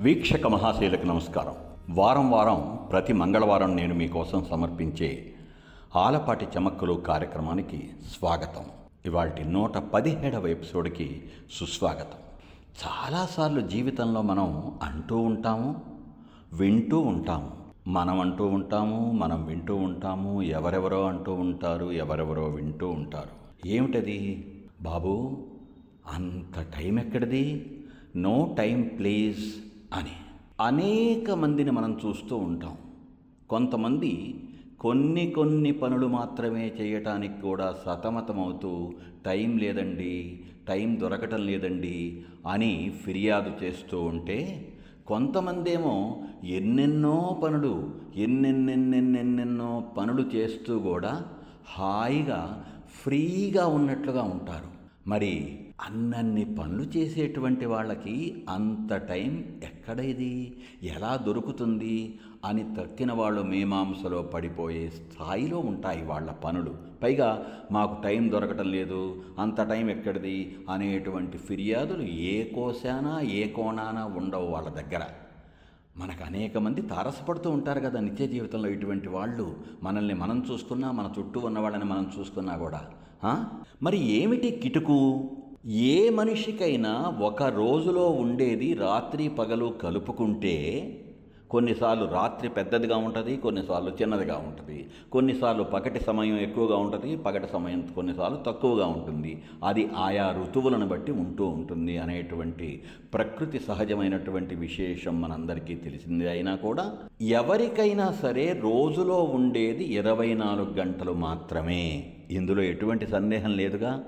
వీక్షక మహాశైలకు నమస్కారం. వారం వారం ప్రతి మంగళవారం నేను మీకోసం సమర్పించే ఆలపాటి చమక్కులు కార్యక్రమానికి స్వాగతం. ఇవాటి నూట పదిహేడవ ఎపిసోడ్కి సుస్వాగతం. చాలాసార్లు జీవితంలో మనం అంటూ ఉంటాము వింటూ ఉంటాము. మనం అంటూ ఉంటాము మనం వింటూ ఉంటాము ఎవరెవరో అంటూ ఉంటారు ఎవరెవరో వింటూ ఉంటారు. ఏమిటది? బాబు అంత టైం ఎక్కడిది? నో టైం ప్లీజ్ అని. అనేక మందిని మనం చూస్తూ ఉంటాం. కొంతమంది కొన్ని కొన్ని పనులు మాత్రమే చేయటానికి కూడా సతమతమవుతూ టైం లేదండి టైం దొరకటం లేదండి అని ఫిర్యాదు చేస్తూ ఉంటే కొంతమందేమో ఎన్నెన్నో పనులు ఎన్నెన్నెన్నెన్నెన్నెన్నో పనులు చేస్తూ కూడా హాయిగా ఫ్రీగా ఉన్నట్లుగా ఉంటారు. మరి అన్నన్ని పనులు చేసేటువంటి వాళ్ళకి అంత టైం ఎక్కడైది ఎలా దొరుకుతుంది? అని తక్కిన వాళ్ళు మీమాంసలో పడిపోయే స్థాయిలో ఉంటాయి వాళ్ళ పనులు. పైగా మాకు టైం దొరకటం లేదు అంత టైం ఎక్కడిది? అనేటువంటి ఫిర్యాదులు ఏ కోశానా ఏ కోణానా ఉండవు వాళ్ళ దగ్గర. మనకు అనేక మంది తారసపడుతూ ఉంటారు కదా నిత్య జీవితంలో ఇటువంటి వాళ్ళు. మనల్ని మనం చూసుకున్నా మన చుట్టూ ఉన్న వాళ్ళని మనం చూసుకున్నా కూడా. మరి ఏమిటి కిటుకు? ఏ మనిషికైనా ఒక రోజులో ఉండేది రాత్రి పగలు కలుపుకుంటే కొన్నిసార్లు రాత్రి పెద్దదిగా ఉంటుంది కొన్నిసార్లు చిన్నదిగా ఉంటుంది. కొన్నిసార్లు పగటి సమయం ఎక్కువగా ఉంటుంది పగటి సమయం కొన్నిసార్లు తక్కువగా ఉంటుంది. అది ఆయా ఋతువులను బట్టి ఉంటూ ఉంటుంది అనేటువంటి ప్రకృతి సహజమైనటువంటి విశేషం మనందరికీ తెలిసిందే అయినా కూడా ఎవరికైనా సరే రోజులో ఉండేది ఇరవై నాలుగు గంటలు మాత్రమే. ఇందులో ఎటువంటి సందేహం లేదుగా.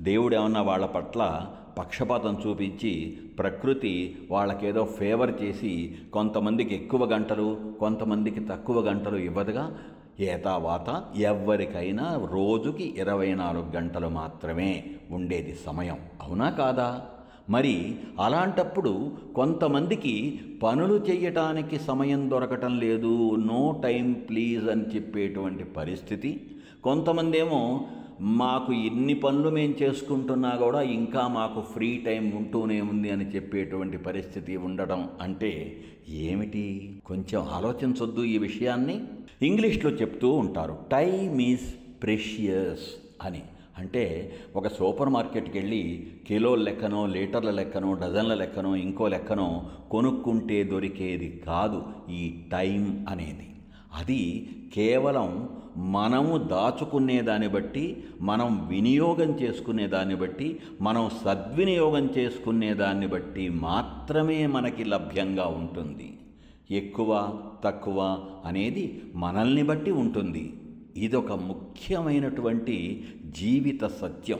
దేవుడు ఏమన్నా వాళ్ళ పట్ల పక్షపాతం చూపించి ప్రకృతి వాళ్ళకేదో ఫేవర్ చేసి కొంతమందికి ఎక్కువ గంటలు కొంతమందికి తక్కువ గంటలు ఇవ్వదుగా? ఏతావాత ఎవరికైనా రోజుకి ఇరవై నాలుగు గంటలు మాత్రమే ఉండేది సమయం. అవునా కాదా? మరి అలాంటప్పుడు కొంతమందికి పనులు చేయటానికి సమయం దొరకటం లేదు నో టైం ప్లీజ్ అని చెప్పేటువంటి పరిస్థితి. కొంతమంది ఏమో మాకు ఎన్ని పనులు మేము చేసుకుంటున్నా కూడా ఇంకా మాకు ఫ్రీ టైం ఉంటూనే ఉంది అని చెప్పేటువంటి పరిస్థితి ఉండడం అంటే ఏమిటి? కొంచెం ఆలోచించొద్దు ఈ విషయాన్ని. ఇంగ్లీష్లో చెప్తూ ఉంటారు టైమ్ ఈజ్ ప్రెషియస్ అని. అంటే ఒక సూపర్ మార్కెట్కి వెళ్ళి కిలోల లెక్కనో లీటర్ల లెక్కనో డజన్ల లెక్కనో ఇంకో లెక్కనో కొనుక్కుంటే దొరికేది కాదు ఈ టైం అనేది. అది కేవలం మనము దాచుకునే దాన్ని బట్టి మనం వినియోగం చేసుకునే దాన్ని బట్టి మనం సద్వినియోగం చేసుకునే దాన్ని బట్టి మాత్రమే మనకి లభ్యంగా ఉంటుంది. ఎక్కువ తక్కువ అనేది మనల్ని బట్టి ఉంటుంది. ఇదొక ముఖ్యమైనటువంటి జీవిత సత్యం.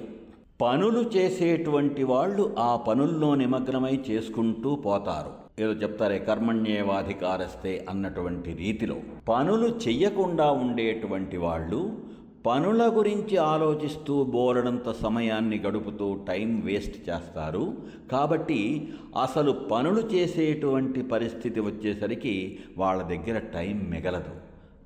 పనులు చేసేటువంటి వాళ్ళు ఆ పనుల్లో నిమగ్నమై చేసుకుంటూ పోతారు. ఏదో చెప్తారే కర్మణ్యేవాధికారస్తే అన్నటువంటి రీతిలో పనులు చెయ్యకుండా ఉండేటువంటి వాళ్ళు పనుల గురించి ఆలోచిస్తూ బోరడంత సమయాన్ని గడుపుతూ టైం వేస్ట్ చేస్తారు. కాబట్టి అసలు పనులు చేసేటువంటి పరిస్థితి వచ్చేసరికి వాళ్ళ దగ్గర టైం మిగలదు.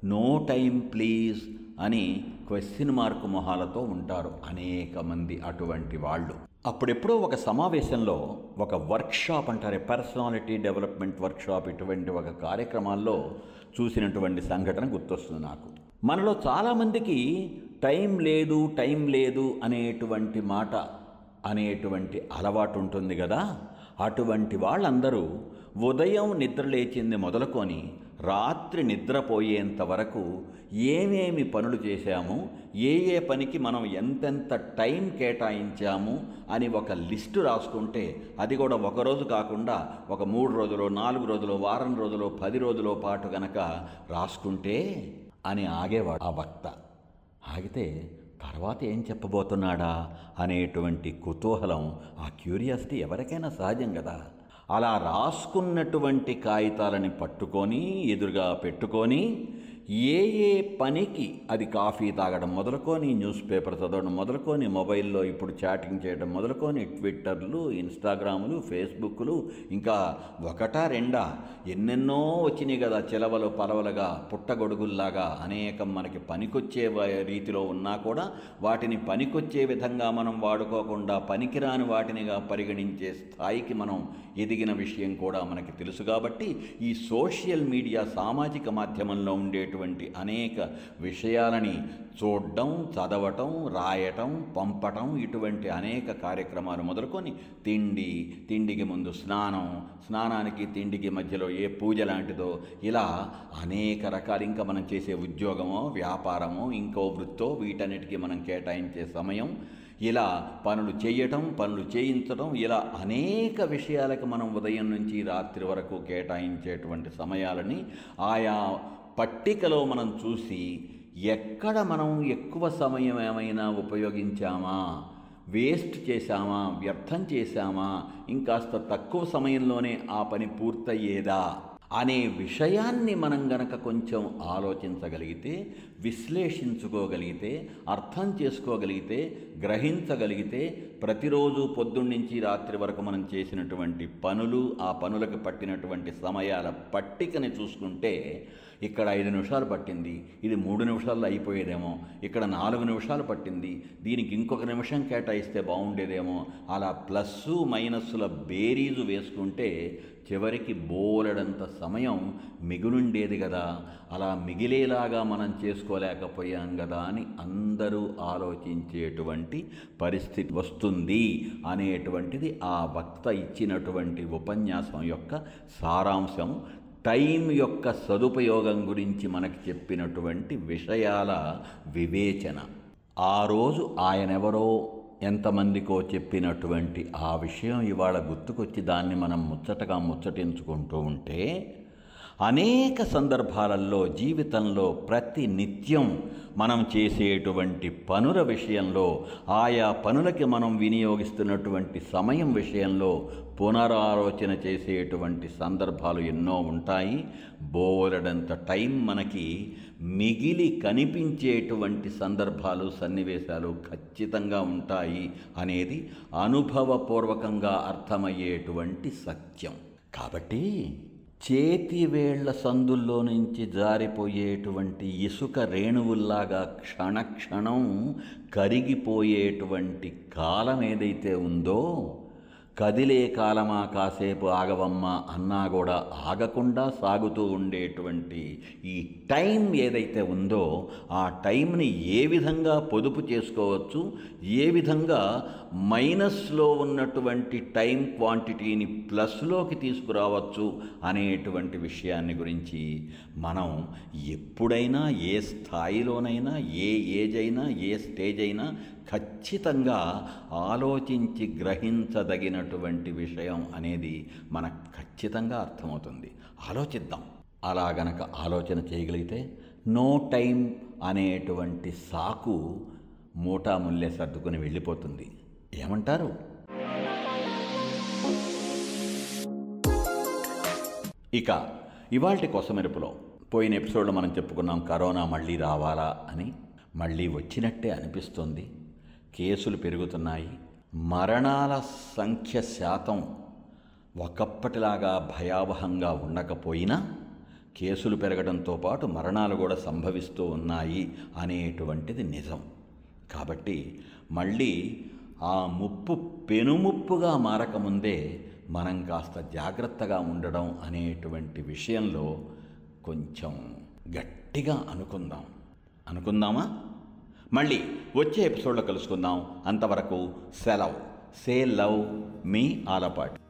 నో టైం ప్లీజ్ అని క్వశ్చన్ మార్క్ మొహాలతో ఉంటారు అనేక మంది అటువంటి వాళ్ళు. అప్పుడెప్పుడో ఒక సమావేశంలో ఒక వర్క్షాప్ అంటారే పర్సనాలిటీ డెవలప్మెంట్ వర్క్షాప్ ఇటువంటి ఒక కార్యక్రమాల్లో చూసినటువంటి సంఘటన గుర్తొస్తుంది నాకు. మనలో చాలామందికి టైం లేదు టైం లేదు అనేటువంటి మాట అనేటువంటి అలవాటు ఉంటుంది కదా? అటువంటి వాళ్ళందరూ ఉదయం నిద్ర లేచింది మొదలుకొని రాత్రి నిద్రపోయేంత వరకు ఏమేమి పనులు చేశాము ఏ ఏ పనికి మనం ఎంతెంత టైం కేటాయించాము అని ఒక లిస్టు రాసుకుంటే అది కూడా ఒకరోజు కాకుండా ఒక మూడు రోజులు నాలుగు రోజులు వారం రోజులు పది రోజుల పాటు గనక రాసుకుంటే అని ఆగేవాడు ఆ వక్త. ఆగితే తర్వాత ఏం చెప్పబోతున్నాడా అనేటువంటి కుతూహలం ఆ క్యూరియాసిటీ ఎవరికైనా సహజం కదా. అలా రాసుకున్నటువంటి కాగితాలని పట్టుకొని ఎదురుగా పెట్టుకొని ఏ ఏ పనికి అది కాఫీ తాగడం మొదలుకొని న్యూస్ పేపర్ చదవడం మొదలుకొని మొబైల్లో ఇప్పుడు చాటింగ్ చేయడం మొదలుకొని ట్విట్టర్లు ఇన్స్టాగ్రాములు ఫేస్బుక్లు ఇంకా ఒకటా రెండా ఎన్నెన్నో వచ్చినాయి కదా చిలవలు పలవలుగా పుట్టగొడుగుల్లాగా అనేకం మనకి పనికొచ్చే రీతిలో ఉన్నా కూడా వాటిని పనికొచ్చే విధంగా మనం వాడుకోకుండా పనికిరాని వాటినిగా పరిగణించే స్థాయికి మనం ఎదిగిన విషయం కూడా మనకి తెలుసు కాబట్టి ఈ సోషల్ మీడియా సామాజిక మాధ్యమంలో ఉండేటువంటి అనేక విషయాలని చూడడం చదవటం రాయటం పంపటం ఇటువంటి అనేక కార్యక్రమాలు మొదలుకొని తిండి తిండికి ముందు స్నానం స్నానానికి తిండికి మధ్యలో ఏ పూజ లాంటిదో ఇలా అనేక రకాలు ఇంకా మనం చేసే ఉద్యోగమో వ్యాపారమో ఇంకో వృత్తో వీటన్నిటికీ మనం కేటాయించే సమయం. ఇలా పనులు చేయటం పనులు చేయించడం ఇలా అనేక విషయాలకు మనం ఉదయం నుంచి రాత్రి వరకు కేటాయించేటువంటి సమయాలని ఆయా పట్టికలో మనం చూసి ఎక్కడ మనం ఎక్కువ సమయం ఏమైనా ఉపయోగించామా వేస్ట్ చేశామా వ్యర్థం చేశామా ఇంకాస్త తక్కువ సమయంలోనే ఆ పని పూర్తయ్యేదా అనే విషయాన్ని మనం గనక కొంచెం ఆలోచించగలిగితే విశ్లేషించుకోగలిగితే అర్థం చేసుకోగలిగితే గ్రహించగలిగితే ప్రతిరోజు పొద్దున్నుంచి రాత్రి వరకు మనం చేసినటువంటి పనులు ఆ పనులకు పట్టినటువంటి సమయాల పట్టికని చూసుకుంటే ఇక్కడ ఐదు నిమిషాలు పట్టింది ఇది మూడు నిమిషాల్లో అయిపోయేదేమో ఇక్కడ నాలుగు నిమిషాలు పట్టింది దీనికి ఇంకొక నిమిషం కేటాయిస్తే బాగుండేదేమో అలా ప్లస్సు మైనస్సుల బేరీజు వేసుకుంటే చివరికి బోలెడంత సమయం మిగులుండేది కదా అలా మిగిలేలాగా మనం చేసుకోలేకపోయాం కదా అని అందరూ ఆలోచించేటువంటి పరిస్థితి వస్తుంది అనేటువంటిది ఆ వక్త ఇచ్చినటువంటి ఉపన్యాసం యొక్క సారాంశం. టైం యొక్క సదుపయోగం గురించి మనకి చెప్పినటువంటి విషయాల వివేచన. ఆ రోజు ఆయనెవరో ఎంతమందికో చెప్పినటువంటి ఆ విషయం ఇవాళ గుర్తుకొచ్చి దాన్ని మనం ముచ్చటగా ముచ్చటించుకుంటూ ఉంటే అనేక సందర్భాలలో జీవితంలో ప్రతి నిత్యం మనం చేసేటువంటి పనుల విషయంలో ఆయా పనులకి మనం వినియోగిస్తున్నటువంటి సమయం విషయంలో పునరాలోచన చేసేటువంటి సందర్భాలు ఎన్నో ఉంటాయి. బోలెడంత టైం మనకి మిగిలి కనిపించేటువంటి సందర్భాలు సన్నివేశాలు ఖచ్చితంగా ఉంటాయి అనేది అనుభవపూర్వకంగా అర్థమయ్యేటువంటి సత్యం. కాబట్టి చేతివేళ్ళ సందుల్లో నుంచి జారిపోయేటువంటి ఇసుక రేణువుల్లాగా క్షణక్షణం కరిగిపోయేటువంటి కాలం ఏదైతే ఉందో కదిలే కాలమా కాసేపు ఆగవమ్మా అన్నా కూడా ఆగకుండా సాగుతూ ఉండేటువంటి ఈ టైం ఏదైతే ఉందో ఆ టైంని ఏ విధంగా పొదుపు చేసుకోవచ్చు ఏ విధంగా మైనస్లో ఉన్నటువంటి టైం క్వాంటిటీని ప్లస్లోకి తీసుకురావచ్చు అనేటువంటి విషయాన్ని గురించి మనం ఎప్పుడైనా ఏ స్థాయిలోనైనా ఏ ఏజ్ అయినా ఏ స్టేజ్ అయినా ఖచ్చితంగా ఆలోచించి గ్రహించదగినటువంటి విషయం అనేది మనకు ఖచ్చితంగా అర్థమవుతుంది. ఆలోచిద్దాం. అలా గనక ఆలోచన చేయగలిగితే నో టైం అనేటువంటి సాకు మూటా ముల్లె సర్దుకొని వెళ్ళిపోతుంది. ఏమంటారు? ఇక ఇవాళ కొసమెరుపులో పోయిన ఎపిసోడ్లో మనం చెప్పుకున్నాం కరోనా మళ్ళీ రావాలా అని. మళ్ళీ వచ్చినట్టే అనిపిస్తుంది. కేసులు పెరుగుతున్నాయి. మరణాల సంఖ్య శాతం ఒకప్పటిలాగా భయావహంగా ఉండకపోయినా కేసులు పెరగడంతో పాటు మరణాలు కూడా సంభవిస్తూ ఉన్నాయి అనేటువంటిది నిజం. కాబట్టి మళ్ళీ ఆ ముప్పు పెనుముప్పుగా మారకముందే మనం కాస్త జాగ్రత్తగా ఉండడం అనేటువంటి విషయంలో కొంచెం గట్టిగా అనుకుందాం. అనుకుందామా? మళ్ళీ వచ్చే ఎపిసోడ్లో కలుసుకుందాం. అంతవరకు సెలవ్. సే లవ్ మీ ఆలపాటి.